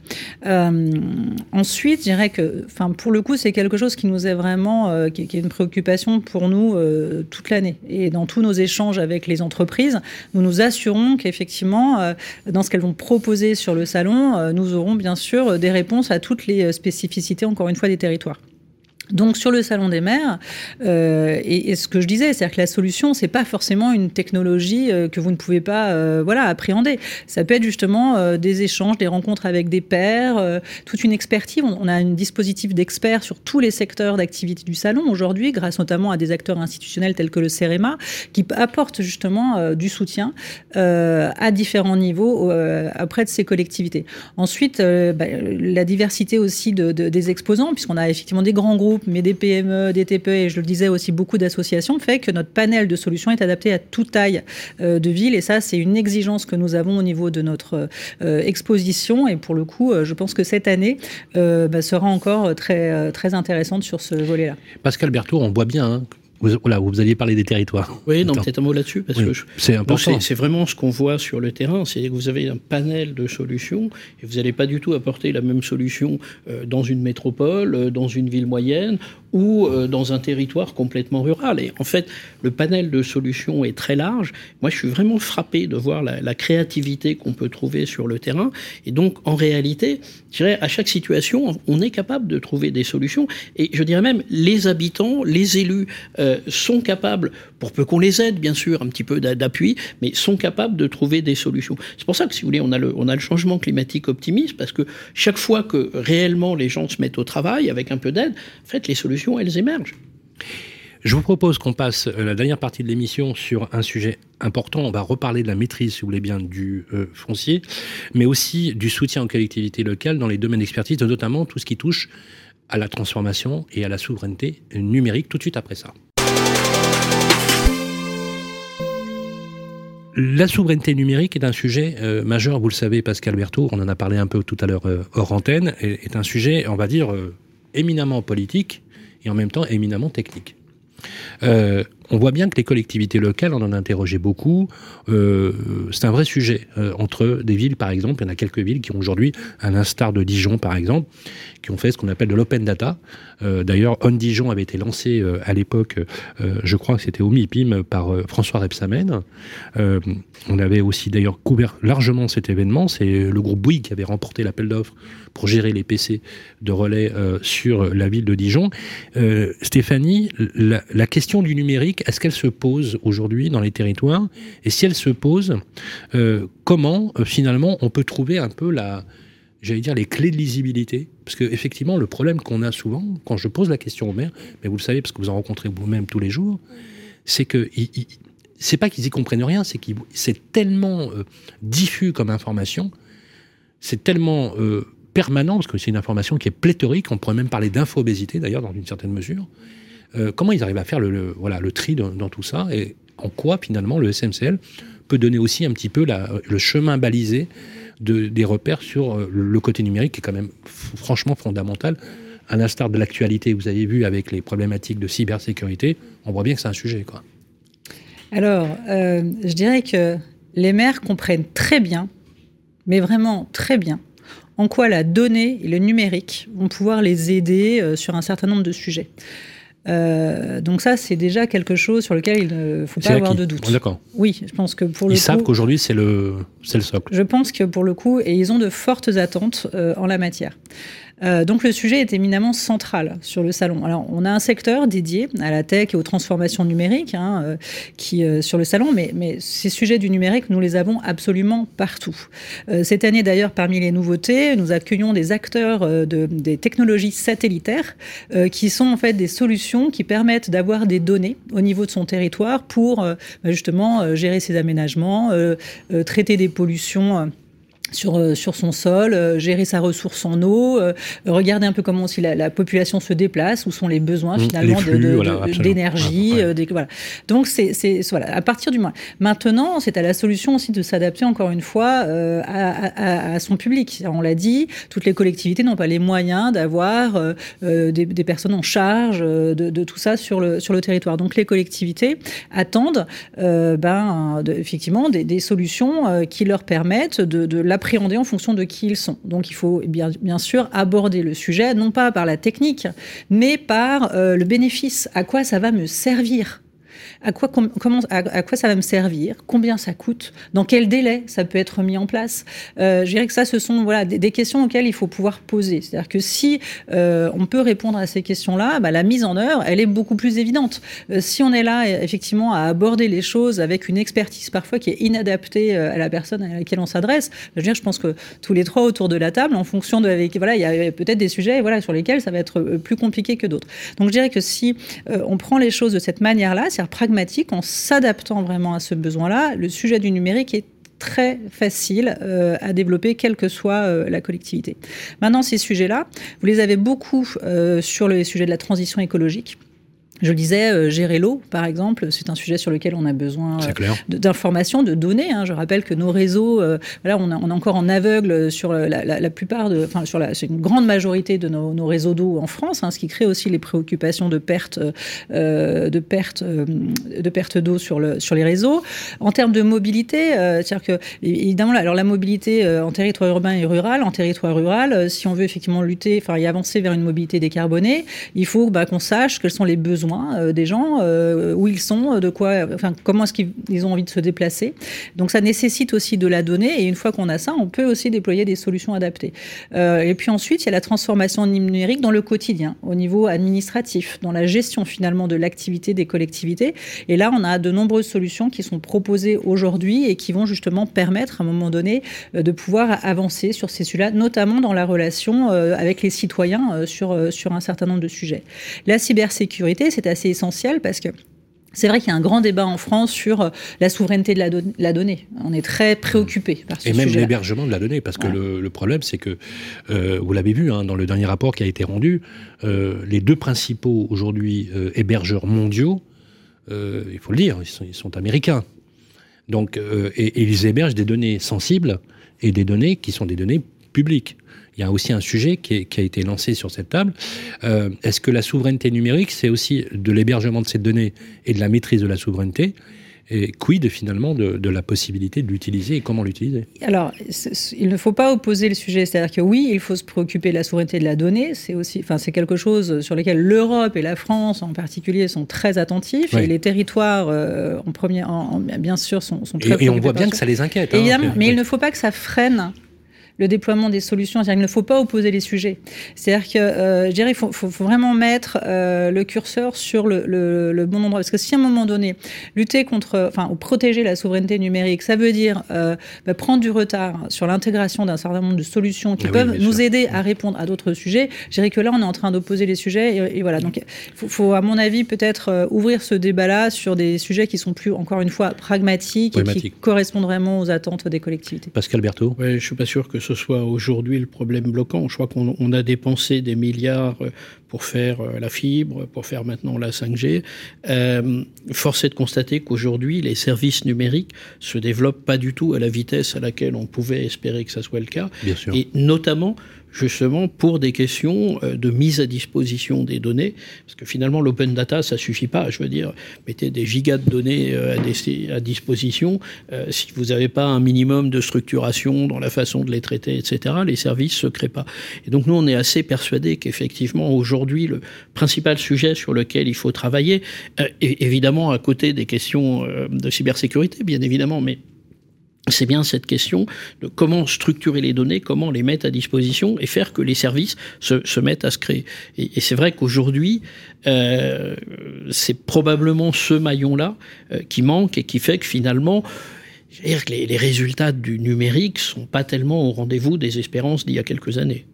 ensuite, je dirais que, pour le coup, c'est quelque chose qui nous est vraiment, qui, qui, est une préoccupation pour nous toute l'année. Et dans tous nos échanges avec les entreprises, nous nous assurons qu'effectivement, dans ce qu'elles vont proposer sur le salon, nous aurons bien sûr des réponses à toutes les spécificités, encore une fois, des territoires. Donc sur le salon des maires, euh, et, ce que je disais, c'est-à-dire que la solution, c'est pas forcément une technologie euh, que vous ne pouvez pas, euh, voilà, appréhender. Ça peut être justement des échanges, des rencontres avec des pairs, toute une expertise. On, a un dispositif d'experts sur tous les secteurs d'activité du salon aujourd'hui, grâce notamment à des acteurs institutionnels tels que le CEREMA, qui apportent justement du soutien à différents niveaux auprès de ces collectivités. Ensuite, bah, la diversité aussi de, des exposants, puisqu'on a effectivement des grands groupes mais des PME, des TPE et je le disais aussi beaucoup d'associations, fait que notre panel de solutions est adapté à toute taille euh, de ville. Et ça, c'est une exigence que nous avons au niveau de notre euh, exposition. Et pour le coup, euh, je pense que cette année bah, sera encore très, très intéressante sur ce volet-là. Pascal Berthaud, on voit bien hein, vous, vous alliez parler des territoires. Oui, non, peut-être un mot là-dessus, parce que c'est important. C'est vraiment ce qu'on voit sur le terrain, c'est que vous avez un panel de solutions, et vous n'allez pas du tout apporter la même solution euh, dans une métropole, euh, dans une ville moyenne, ou euh, dans un territoire complètement rural. Et en fait, le panel de solutions est très large. Moi, je suis vraiment frappé de voir la, la créativité qu'on peut trouver sur le terrain. Et donc, en réalité, je dirais, à chaque situation, on est capable de trouver des solutions. Et je dirais même, les habitants, les élus, euh, sont capables, pour peu qu'on les aide, bien sûr, un petit peu d'appui, mais sont capables de trouver des solutions. C'est pour ça que, si vous voulez, on a, le, changement climatique optimiste, parce que chaque fois que réellement les gens se mettent au travail avec un peu d'aide, en fait, les solutions, elles émergent. Je vous propose qu'on passe la dernière partie de l'émission sur un sujet important. On va reparler de la maîtrise, si vous voulez bien, du foncier, mais aussi du soutien aux collectivités locales dans les domaines d'expertise, notamment tout ce qui touche à la transformation et à la souveraineté numérique tout de suite après ça. La souveraineté numérique est un sujet euh, majeur, vous le savez, Pascal Berthaud, on en a parlé un peu tout à l'heure euh, hors antenne, est, un sujet, on va dire, euh, éminemment politique et en même temps éminemment technique. Euh, on voit bien que les collectivités locales, on en a interrogé beaucoup, euh, c'est un vrai sujet. Euh, entre des villes, par exemple, il y en a quelques villes qui ont aujourd'hui, à l'instar de Dijon, par exemple, qui ont fait ce qu'on appelle de l'open data. D'ailleurs, On Dijon avait été lancé à l'époque, je crois que c'était au MIPIM, par François Repsamen. on avait aussi d'ailleurs couvert largement cet événement. C'est le groupe Bouygues qui avait remporté l'appel d'offres pour gérer les PC de relais sur la ville de Dijon. Stéphanie, la, question du numérique, est-ce qu'elle se pose aujourd'hui dans les territoires? Et si elle se pose, euh, comment euh, finalement on peut trouver un peu la, j'allais dire les clés de lisibilité? Parce que effectivement, le problème qu'on a souvent, quand je pose la question aux maires, mais vous le savez parce que vous en rencontrez vous-même tous les jours, c'est que c'est pas qu'ils y comprennent rien, c'est que c'est tellement euh, diffus comme information, c'est tellement permanent, parce que c'est une information qui est pléthorique, on pourrait même parler d'infobésité d'ailleurs dans une certaine mesure, euh, comment ils arrivent à faire le, voilà, le tri dans, tout ça et en quoi finalement le SMCL peut donner aussi un petit peu le chemin balisé de, des repères sur euh, le côté numérique qui est quand même franchement fondamental. À l'instar de l'actualité, vous avez vu avec les problématiques de cybersécurité, on voit bien que c'est un sujet. Quoi. Alors, euh, je dirais que les maires comprennent très bien, mais vraiment très bien, en quoi la donnée et le numérique vont pouvoir les aider sur un certain nombre de sujets. Euh, donc ça, c'est déjà quelque chose sur lequel il ne faut pas avoir de doute. D'accord. Oui, je pense que pour le ils savent qu'aujourd'hui c'est le c'est le socle. Je pense que pour le coup, et ils ont de fortes attentes euh, en la matière. Euh, donc le sujet est éminemment central sur le salon. Alors on a un secteur dédié à la tech et aux transformations numériques hein, euh, qui euh, sur le salon, mais, mais, ces sujets du numérique, nous les avons absolument partout. cette année d'ailleurs, parmi les nouveautés, nous accueillons des acteurs de, des technologies satellitaires qui sont en fait des solutions qui permettent d'avoir des données au niveau de son territoire pour justement gérer ses aménagements, traiter des pollutions sur, euh, sur son sol, euh, gérer sa ressource en eau, euh, regarder un peu comment aussi la, population se déplace, où sont les besoins mmh, finalement d'énergie. voilà. Donc c'est voilà, à partir du moment. Maintenant, c'est à la solution aussi de s'adapter encore une fois à, son public. On l'a dit, toutes les collectivités n'ont pas les moyens d'avoir des, personnes en charge de, tout ça sur le, sur le territoire. Donc les collectivités attendent ben, effectivement des, des solutions qui leur permettent de, de appréhender en fonction de qui ils sont. Donc il faut bien, sûr aborder le sujet, non pas par la technique, mais par euh, le bénéfice. À quoi ça va me servir? À quoi, ça va me servir, combien ça coûte, dans quel délai ça peut être mis en place? Euh, je dirais que ça, ce sont voilà, des, questions auxquelles il faut pouvoir poser. C'est-à-dire que si euh, on peut répondre à ces questions-là, bah, la mise en œuvre, elle est beaucoup plus évidente. Euh, si on est là, effectivement, à aborder les choses avec une expertise parfois qui est inadaptée à la personne à laquelle on s'adresse, je, veux je pense que tous les trois autour de la table, en fonction de... Voilà, il y a peut-être des sujets voilà, sur lesquels ça va être plus compliqué que d'autres. Donc je dirais que si on prend les choses de cette manière-là, pragmatique, en s'adaptant vraiment à ce besoin-là, le sujet du numérique est très facile euh, à développer, quelle que soit euh, la collectivité. Maintenant, ces sujets-là, vous les avez beaucoup euh, sur les sujets de la transition écologique. Je le disais, euh, gérer l'eau, par exemple, c'est un sujet sur lequel on a besoin euh, d'informations, de, données. Hein. Je rappelle que nos réseaux, euh, voilà, on, est encore en aveugle sur la, plupart de, enfin, sur la, c'est une grande majorité de nos, réseaux d'eau en France, hein, ce qui crée aussi les préoccupations de perte, de perte, de perte d'eau sur le, sur les réseaux. En termes de mobilité, c'est-à-dire que évidemment, alors la mobilité en territoire urbain et rural, en territoire rural, si on veut effectivement lutter, enfin, y avancer vers une mobilité décarbonée, il faut bah, qu'on sache quels sont les besoins euh, des gens, euh, où ils sont, de quoi, comment est-ce qu'ils ont envie de se déplacer. Donc ça nécessite aussi de la donnée et une fois qu'on a ça, on peut aussi déployer des solutions adaptées. Euh, et puis ensuite, il y a la transformation numérique dans le quotidien, au niveau administratif, dans la gestion finalement de l'activité des collectivités. Et là, on a de nombreuses solutions qui sont proposées aujourd'hui et qui vont justement permettre à un moment donné de pouvoir avancer sur ces sujets-là, notamment dans la relation avec les citoyens sur, sur un certain nombre de sujets. La cybersécurité, c'est assez essentiel parce que c'est vrai qu'il y a un grand débat en France sur euh, la souveraineté de la, donnée. On est très préoccupé par ce Et même l'hébergement de la donnée, parce que le, problème, c'est que, euh, vous l'avez vu hein, dans le dernier rapport qui a été rendu, euh, les deux principaux aujourd'hui hébergeurs mondiaux, il faut le dire, ils sont, américains. Donc, et, ils hébergent des données sensibles et des données qui sont des données publiques il y a aussi un sujet qui, a été lancé sur cette table. Euh, est-ce que la souveraineté numérique, c'est aussi de l'hébergement de ces données et de la maîtrise de la souveraineté et quid finalement de, la possibilité de l'utiliser et comment l'utiliser? Alors, il ne faut pas opposer le sujet. C'est-à-dire que oui, il faut se préoccuper de la souveraineté de la donnée. C'est aussi, enfin, c'est quelque chose sur lequel l'Europe et la France en particulier sont très attentifs et les territoires euh, en premier, en, bien sûr, sont, sont très. Et, et on voit bien que ça les inquiète. Hein, Évidemment, mais il ne faut pas que ça freine le déploiement des solutions. Il ne faut pas opposer les sujets. C'est-à-dire que, euh, je dirais, il faut, vraiment mettre euh, le curseur sur le, bon endroit. Parce que si à un moment donné, lutter contre, enfin, ou protéger la souveraineté numérique, ça veut dire euh, bah, prendre du retard sur l'intégration d'un certain nombre de solutions qui ah peuvent nous aider à répondre à d'autres sujets, je dirais que là, on est en train d'opposer les sujets. Et, voilà. Donc, il faut, à mon avis, peut-être ouvrir ce débat-là sur des sujets qui sont plus, encore une fois, pragmatiques et qui correspondent vraiment aux attentes des collectivités. Pascal Berthaud Oui, je suis pas sûr que ce soit aujourd'hui le problème bloquant. Je crois qu'on a dépensé des milliards euh, pour faire euh, la fibre, pour faire maintenant la 5G. Euh, force est de constater qu'aujourd'hui, les services numériques se développent pas du tout à la vitesse à laquelle on pouvait espérer que ça soit le cas. Bien sûr. Et notamment justement pour des questions euh, de mise à disposition des données, parce que finalement l'open data ça suffit pas. Je veux dire, mettez des gigas de données euh, à, disposition, euh, si vous n'avez pas un minimum de structuration dans la façon de les traiter, etc., les services se créent pas. Et donc nous on est assez persuadés qu'effectivement aujourd'hui le principal sujet sur lequel il faut travailler, évidemment à côté des questions de cybersécurité, bien évidemment, mais c'est bien cette question de comment structurer les données, comment les mettre à disposition et faire que les services se, mettent à se créer. Et, c'est vrai qu'aujourd'hui, euh, c'est probablement ce maillon-là euh, qui manque et qui fait que finalement, dire que les, les, résultats du numérique sont pas tellement au rendez-vous des espérances d'il y a quelques années.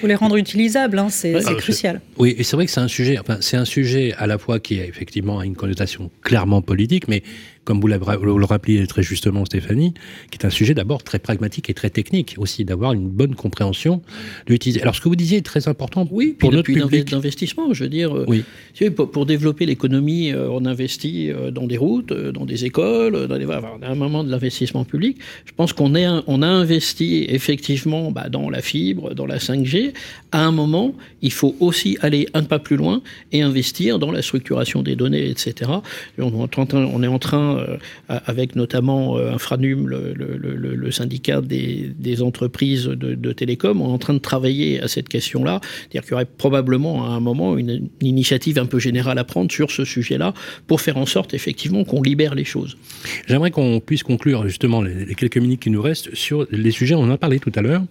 Faut les rendre utilisables, hein, c'est crucial. Oui, et c'est vrai que c'est un sujet, enfin, c'est un sujet à la fois qui a effectivement une connotation clairement politique, mais comme vous le rappelez très justement Stéphanie, qui est un sujet d'abord très pragmatique et très technique aussi, d'avoir une bonne compréhension de l'utiliser. Alors ce que vous disiez est très important oui, pour notre public. d'investissement, je veux dire. Euh, oui. Pour, pour, développer l'économie, euh, on investit euh, dans des routes, dans des écoles, dans des, on a un moment de l'investissement public. Je pense qu'on on a investi effectivement bah, dans la fibre, dans la 5G. À un moment, il faut aussi aller un pas plus loin et investir dans la structuration des données, etc. On est en train euh, avec notamment euh, Infranum, le, syndicat des, entreprises de, télécom, on est en train de travailler à cette question-là. C'est-à-dire qu'il y aurait probablement à un moment une, initiative un peu générale à prendre sur ce sujet-là pour faire en sorte effectivement qu'on libère les choses. J'aimerais qu'on puisse conclure justement les, quelques minutes qui nous restent sur les sujets, on en a parlé tout à l'heure,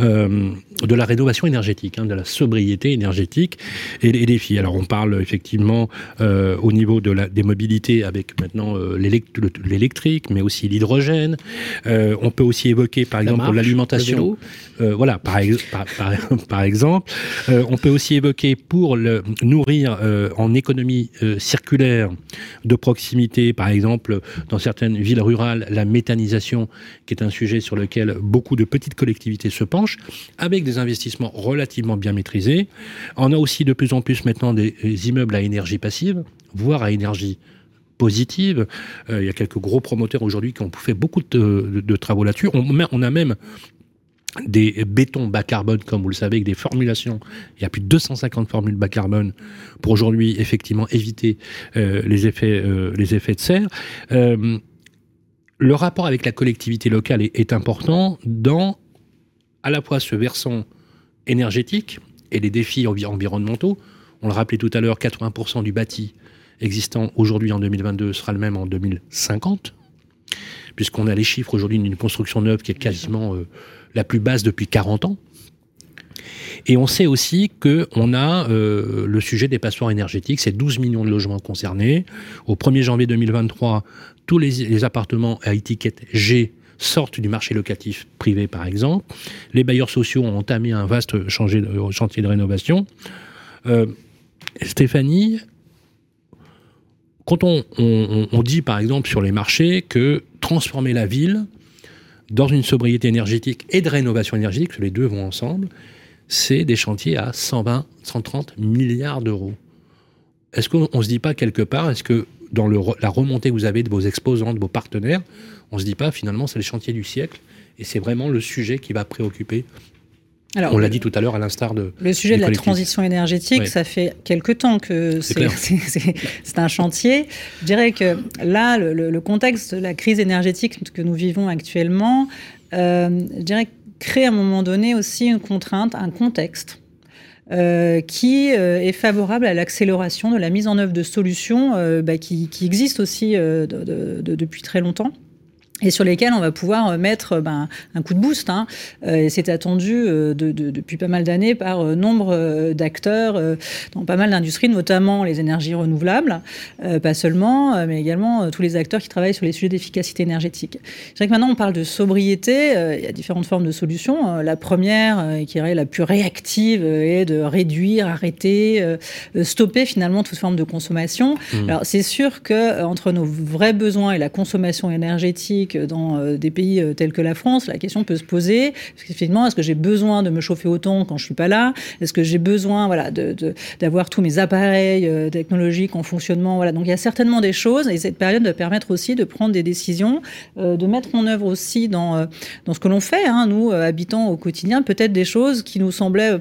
euh, de la rénovation énergétique, hein, de la sobriété énergétique et les défis. Alors on parle effectivement au niveau de des mobilités avec maintenant l'électrique, mais aussi l'hydrogène. Euh, on peut aussi évoquer, par exemple, l'alimentation. Euh, voilà, par, *laughs* par, exemple. Euh, on peut aussi évoquer pour le, nourrir en économie circulaire de proximité, par exemple, dans certaines villes rurales, la méthanisation, qui est un sujet sur lequel beaucoup de petites collectivités se penchent, avec des investissements relativement bien maîtrisés. On a aussi de plus en plus maintenant des immeubles à énergie passive, voire à énergie positive. Euh, il y a quelques gros promoteurs aujourd'hui qui ont fait beaucoup de, travaux là-dessus. On, a même des bétons bas carbone, comme vous le savez, avec des formulations. Il y a plus de 250 formules bas carbone pour aujourd'hui, effectivement, éviter euh, les, effets, euh, les effets de serre. le rapport avec la collectivité locale est, important dans à la fois ce versant énergétique et les défis environnementaux. On le rappelait tout à l'heure, 80% du bâti existant aujourd'hui en 2022 sera le même en 2050, puisqu'on a les chiffres aujourd'hui d'une construction neuve qui est quasiment euh, la plus basse depuis 40 ans. Et on sait aussi qu'on a euh, le sujet des passoires énergétiques, c'est 12 millions de logements concernés. Au 1er janvier 2023, tous les, appartements à étiquette G sortent du marché locatif privé, par exemple. Les bailleurs sociaux ont entamé un vaste chantier de rénovation. Euh, Stéphanie, quand on, dit par exemple sur les marchés que transformer la ville dans une sobriété énergétique et de rénovation énergétique, que les deux vont ensemble, c'est des chantiers à 120, 130 milliards d'euros. Est-ce qu'on ne se dit pas quelque part, est-ce que dans la remontée que vous avez de vos exposants, de vos partenaires, on ne se dit pas finalement c'est le chantier du siècle et c'est vraiment le sujet qui va préoccuper alors, on l'a dit tout à l'heure, à l'instar de. Le sujet de la transition énergétique, ça fait quelque temps que *laughs* c'est un chantier. Je dirais que là, le, contexte de la crise énergétique que nous vivons actuellement, euh, je dirais, crée à un moment donné aussi une contrainte, un contexte. Euh, qui euh, est favorable à l'accélération de la mise en œuvre de solutions bah, qui, existent aussi depuis très longtemps et sur lesquels on va pouvoir euh, mettre euh, ben, un coup de boost. Hein. Euh, c'est attendu de, depuis pas mal d'années par nombre d'acteurs dans pas mal d'industries, notamment les énergies renouvelables, pas seulement, mais également tous les acteurs qui travaillent sur les sujets d'efficacité énergétique. C'est vrai que maintenant on parle de sobriété, il y a différentes formes de solutions. la première, qui est la plus réactive, est de réduire, arrêter, stopper finalement toute forme de consommation. Mmh. Alors c'est sûr que entre nos vrais besoins et la consommation énergétique, dans euh, des pays euh, tels que la France, la question peut se poser. Effectivement, est-ce que j'ai besoin de me chauffer autant quand je suis pas là? Est-ce que j'ai besoin, voilà, d'avoir tous mes appareils euh, technologiques en fonctionnement? Voilà. Donc il y a certainement des choses et cette période va permettre aussi de prendre des décisions, de mettre en œuvre aussi dans dans ce que l'on fait, hein, nous habitants au quotidien, peut-être des choses qui nous semblaient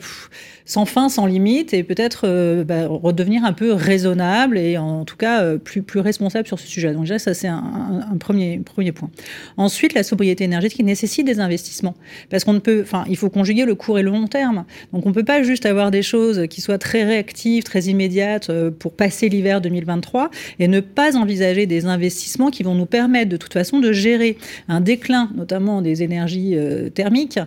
sans fin, sans limite, et peut-être euh, bah, redevenir un peu raisonnable et en tout cas euh, plus, responsable sur ce sujet. Donc déjà, ça c'est un, premier, premier point. Ensuite, la sobriété énergétique nécessite des investissements parce qu'on ne peut, enfin, il faut conjuguer le court et le long terme. Donc on ne peut pas juste avoir des choses qui soient très réactives, très immédiates euh, pour passer l'hiver 2023 et ne pas envisager des investissements qui vont nous permettre de toute façon de gérer un déclin, notamment des énergies thermiques,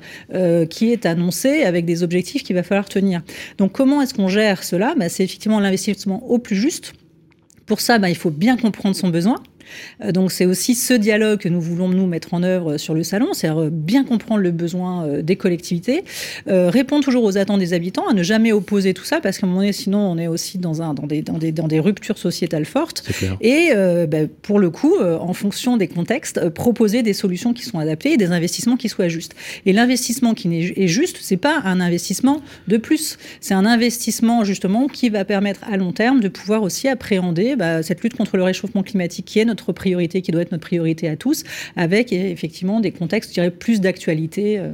qui est annoncé avec des objectifs qu'il va falloir tenir donc comment est-ce qu'on gère cela? Bah, C'est effectivement l'investissement au plus juste. Pour ça, bah, il faut bien comprendre son besoin. Euh, donc c'est aussi ce dialogue que nous voulons nous mettre en œuvre sur le salon, c'est bien comprendre le besoin euh, des collectivités, euh, répondre toujours aux attentes des habitants, à ne jamais opposer tout ça parce qu'à un moment donné, sinon on est aussi dans, un, dans, des, dans, des, dans des ruptures sociétales fortes. Et bah, pour le coup, en fonction des contextes, proposer des solutions qui sont adaptées et des investissements qui soient justes. Et l'investissement qui est juste, c'est pas un investissement de plus, c'est un investissement justement qui va permettre à long terme de pouvoir aussi appréhender bah, cette lutte contre le réchauffement climatique qui est notre notre priorité, qui doit être notre priorité à tous, avec effectivement des contextes, je dirais, plus d'actualité. Euh.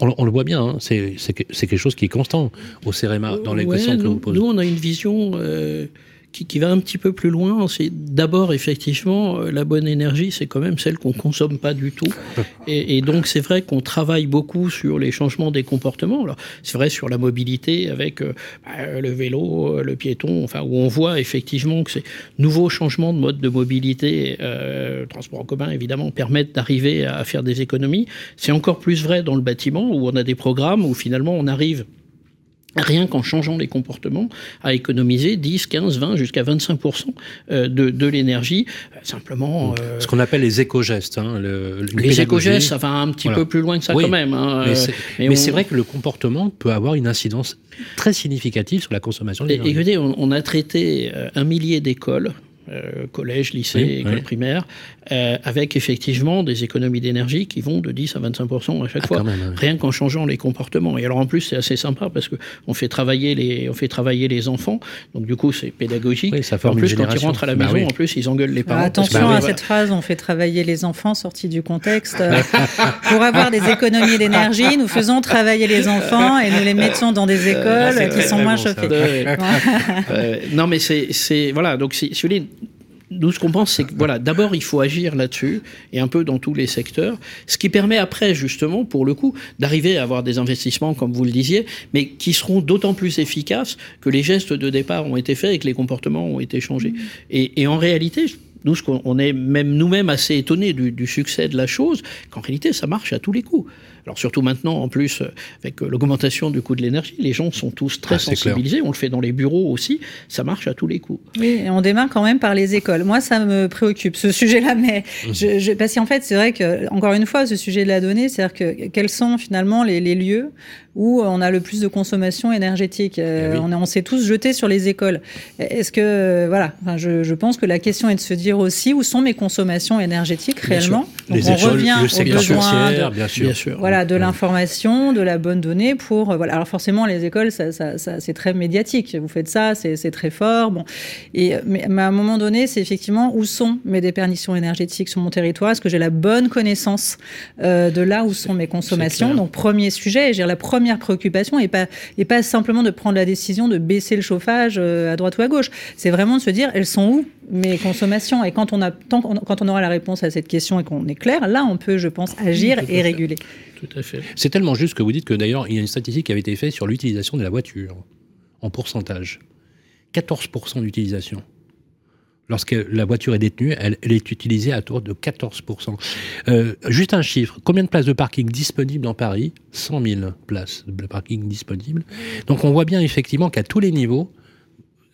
On, le voit bien, hein. c'est quelque chose qui est constant au CEREMA dans les questions que vous posez. Nous, on a une vision euh, qui, va un petit peu plus loin. C'est d'abord, effectivement, euh, la bonne énergie, c'est quand même celle qu'on consomme pas du tout. *laughs* Et, donc, c'est vrai qu'on travaille beaucoup sur les changements des comportements. Alors, c'est vrai sur la mobilité avec euh, bah, le vélo, euh, le piéton, enfin, où on voit effectivement que ces nouveaux changements de mode de mobilité, euh, transport en commun, évidemment, permettent d'arriver à faire des économies. C'est encore plus vrai dans le bâtiment, où on a des programmes où finalement on arrive rien qu'en changeant les comportements, à économiser 10, 15, 20, jusqu'à 25% euh, de, de l'énergie. Euh, simplement... Euh, Ce qu'on appelle les éco-gestes. Hein, le, les éco-gestes, ça va un petit peu plus loin que ça quand même. Hein, mais c'est vrai que le comportement peut avoir une incidence très significative sur la consommation d'énergie. Écoutez, on, on a traité un millier d'écoles euh, collège, lycée, école primaire, euh, avec effectivement des économies d'énergie qui vont de 10 à 25% à chaque ah, fois, rien qu'en changeant les comportements. Et alors en plus, c'est assez sympa parce que on fait travailler les, on fait travailler les enfants, donc du coup c'est pédagogique. ça en plus, quand ils rentrent à la bah maison, en plus ils engueulent les parents. attention à cette phrase, on fait travailler les enfants, sortie du contexte. *laughs* Pour avoir des économies d'énergie, nous faisons travailler les enfants et nous les mettons dans des euh, écoles qui sont moins chauffées. *laughs* non, mais c'est voilà, donc si, si vous voulez, nous, ce qu'on pense, c'est que voilà, d'abord, il faut agir là-dessus et un peu dans tous les secteurs, ce qui permet après, justement, pour le coup, d'arriver à avoir des investissements, comme vous le disiez, mais qui seront d'autant plus efficaces que les gestes de départ ont été faits et que les comportements ont été changés. Mmh. Et, et en réalité, nous, on est même nous-mêmes assez étonnés du, du, succès de la chose, qu'en réalité, ça marche à tous les coups. Alors surtout maintenant, en plus, euh, avec euh, l'augmentation du coût de l'énergie, les gens sont tous très ah, sensibilisés. On le fait dans les bureaux aussi. Ça marche à tous les coups. Oui, et on démarre quand même par les écoles. Moi, ça me préoccupe ce sujet-là, mais mmh. je, je, parce qu'en fait, c'est vrai que encore une fois, ce sujet de la donnée, c'est-à-dire que quels sont finalement les, les lieux où on a le plus de consommation énergétique? Euh, eh on, on s'est tous jetés sur les écoles. Est-ce que, voilà, enfin, je, je, pense que la question est de se dire aussi où sont mes consommations énergétiques réellement? Donc les on écoles, revient le secteur besoin de, bien, sûr. bien sûr. Voilà, de l'information, de la bonne donnée pour, voilà. Alors forcément, les écoles, ça, ça, ça c'est très médiatique. Vous faites ça, c'est très fort. Bon. Et, mais, mais à un moment donné, c'est effectivement où sont mes déperditions énergétiques sur mon territoire? Est-ce que j'ai la bonne connaissance euh, de là où sont mes consommations? Donc, premier sujet, la première préoccupation et pas, et pas simplement de prendre la décision de baisser le chauffage euh, à droite ou à gauche. C'est vraiment de se dire, elles sont où mes consommations? Et quand on, a, quand on aura la réponse à cette question et qu'on est clair, là, on peut, je pense, agir et réguler. C'est tellement juste que vous dites que d'ailleurs, il y a une statistique qui avait été faite sur l'utilisation de la voiture en pourcentage. 14% d'utilisation lorsque la voiture est détenue, elle, est utilisée à tour de 14%. Euh, juste un chiffre, combien de places de parking disponibles dans Paris? 100 000 places de parking disponibles. Donc on voit bien effectivement qu'à tous les niveaux,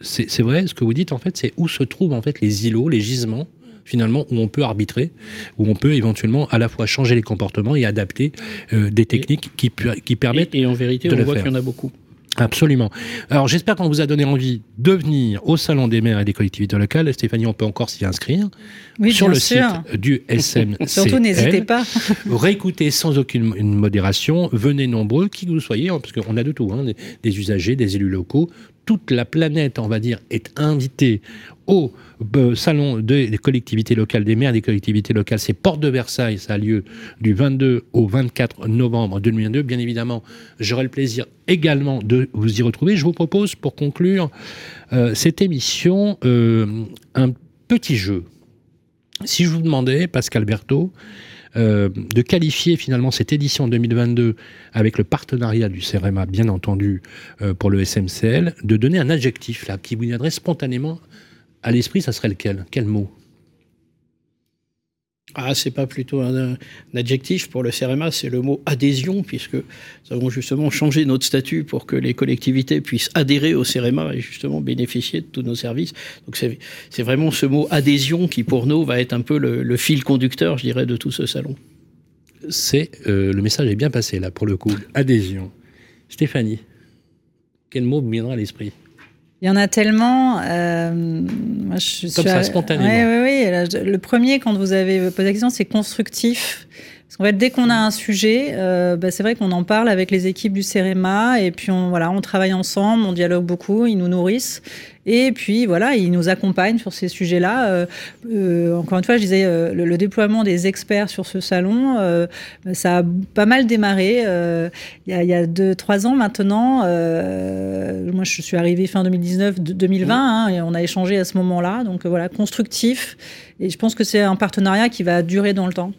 c'est vrai, ce que vous dites en fait, c'est où se trouvent en fait les îlots, les gisements finalement où on peut arbitrer, où on peut éventuellement à la fois changer les comportements et adapter euh, des techniques qui, qui permettent. Et, et en vérité, on voit qu'il y en a beaucoup. Absolument. Alors j'espère qu'on vous a donné envie de venir au Salon des maires et des collectivités locales. Stéphanie, on peut encore s'y inscrire oui, sur le site du SM. *laughs* Surtout n'hésitez pas. *laughs* Réécoutez sans aucune modération. Venez nombreux, qui que vous soyez, hein, parce qu'on a de tout, hein, des, usagers, des élus locaux. Toute la planète, on va dire, est invitée au euh, salon des collectivités locales, des maires des collectivités locales. C'est Porte de Versailles, ça a lieu du 22 au 24 novembre 2022. Bien évidemment, j'aurai le plaisir également de vous y retrouver. Je vous propose, pour conclure euh, cette émission, euh, un petit jeu. Si je vous demandais, Pascal Berthaud, de qualifier finalement cette édition 2022 avec le partenariat du CEREMA, bien entendu, pour le SMCL, de donner un adjectif là qui vous viendrait spontanément à l'esprit, ça serait lequel? Quel mot? Ah, c'est pas plutôt un, adjectif pour le CRMA, c'est le mot adhésion, puisque nous avons justement changé notre statut pour que les collectivités puissent adhérer au CRMA et justement bénéficier de tous nos services. Donc c'est vraiment ce mot adhésion qui, pour nous, va être un peu le, fil conducteur, je dirais, de tout ce salon. C'est euh, le message est bien passé là pour le coup. Adhésion. Stéphanie, quel mot me viendra à l'esprit? Il y en a tellement. Euh, je Comme ça, spontanément. Oui, oui, oui. Le premier, quand vous avez posé la question, c'est constructif. Parce qu'en fait, dès qu'on a un sujet, euh, bah, c'est vrai qu'on en parle avec les équipes du CEREMA et puis on, voilà, on travaille ensemble, on dialogue beaucoup, ils nous nourrissent. Et puis voilà, ils nous accompagnent sur ces sujets-là. Euh, euh, encore une fois, je disais, euh, le, déploiement des experts sur ce salon, ça a pas mal démarré. Il y, a, il y a deux, trois ans maintenant. moi, je suis arrivée fin 2019, 2020, hein, et on a échangé à ce moment-là. Donc voilà, constructif. Et je pense que c'est un partenariat qui va durer dans le temps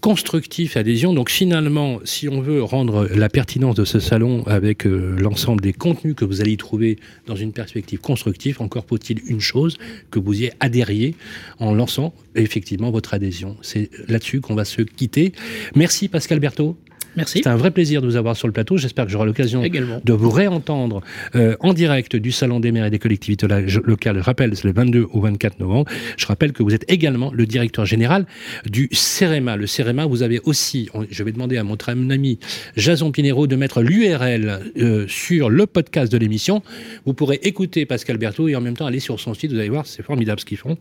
constructif adhésion. Donc finalement, si on veut rendre la pertinence de ce salon avec l'ensemble des contenus que vous allez trouver dans une perspective constructive, encore faut-il une chose, que vous y adhériez en lançant effectivement votre adhésion. C'est là-dessus qu'on va se quitter. Merci Pascal Berthaud. Merci. C'est un vrai plaisir de vous avoir sur le plateau. J'espère que j'aurai l'occasion de vous réentendre euh, en direct du Salon des maires et des collectivités locales. Je rappelle, c'est le 22 au 24 novembre. Je rappelle que vous êtes également le directeur général du CEREMA. Le CEREMA, vous avez aussi, je vais demander à mon ami Jason Pinero de mettre l'URL euh, sur le podcast de l'émission. Vous pourrez écouter Pascal Berthaud et en même temps aller sur son site. Vous allez voir, c'est formidable ce qu'ils font.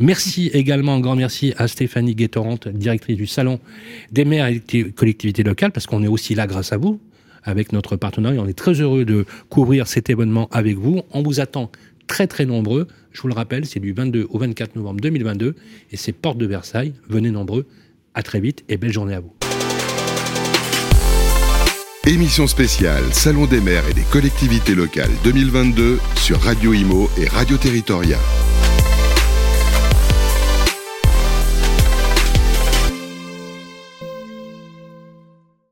Merci également, un grand merci à Stéphanie Guétorante, directrice du Salon des maires et des collectivités locales parce qu'on est aussi là grâce à vous, avec notre partenariat. On est très heureux de couvrir cet événement avec vous. On vous attend très très nombreux. Je vous le rappelle, c'est du 22 au 24 novembre 2022 et c'est Porte de Versailles. Venez nombreux. À très vite et belle journée à vous. Émission spéciale Salon des maires et des collectivités locales 2022 sur Radio Imo et Radio Territoria.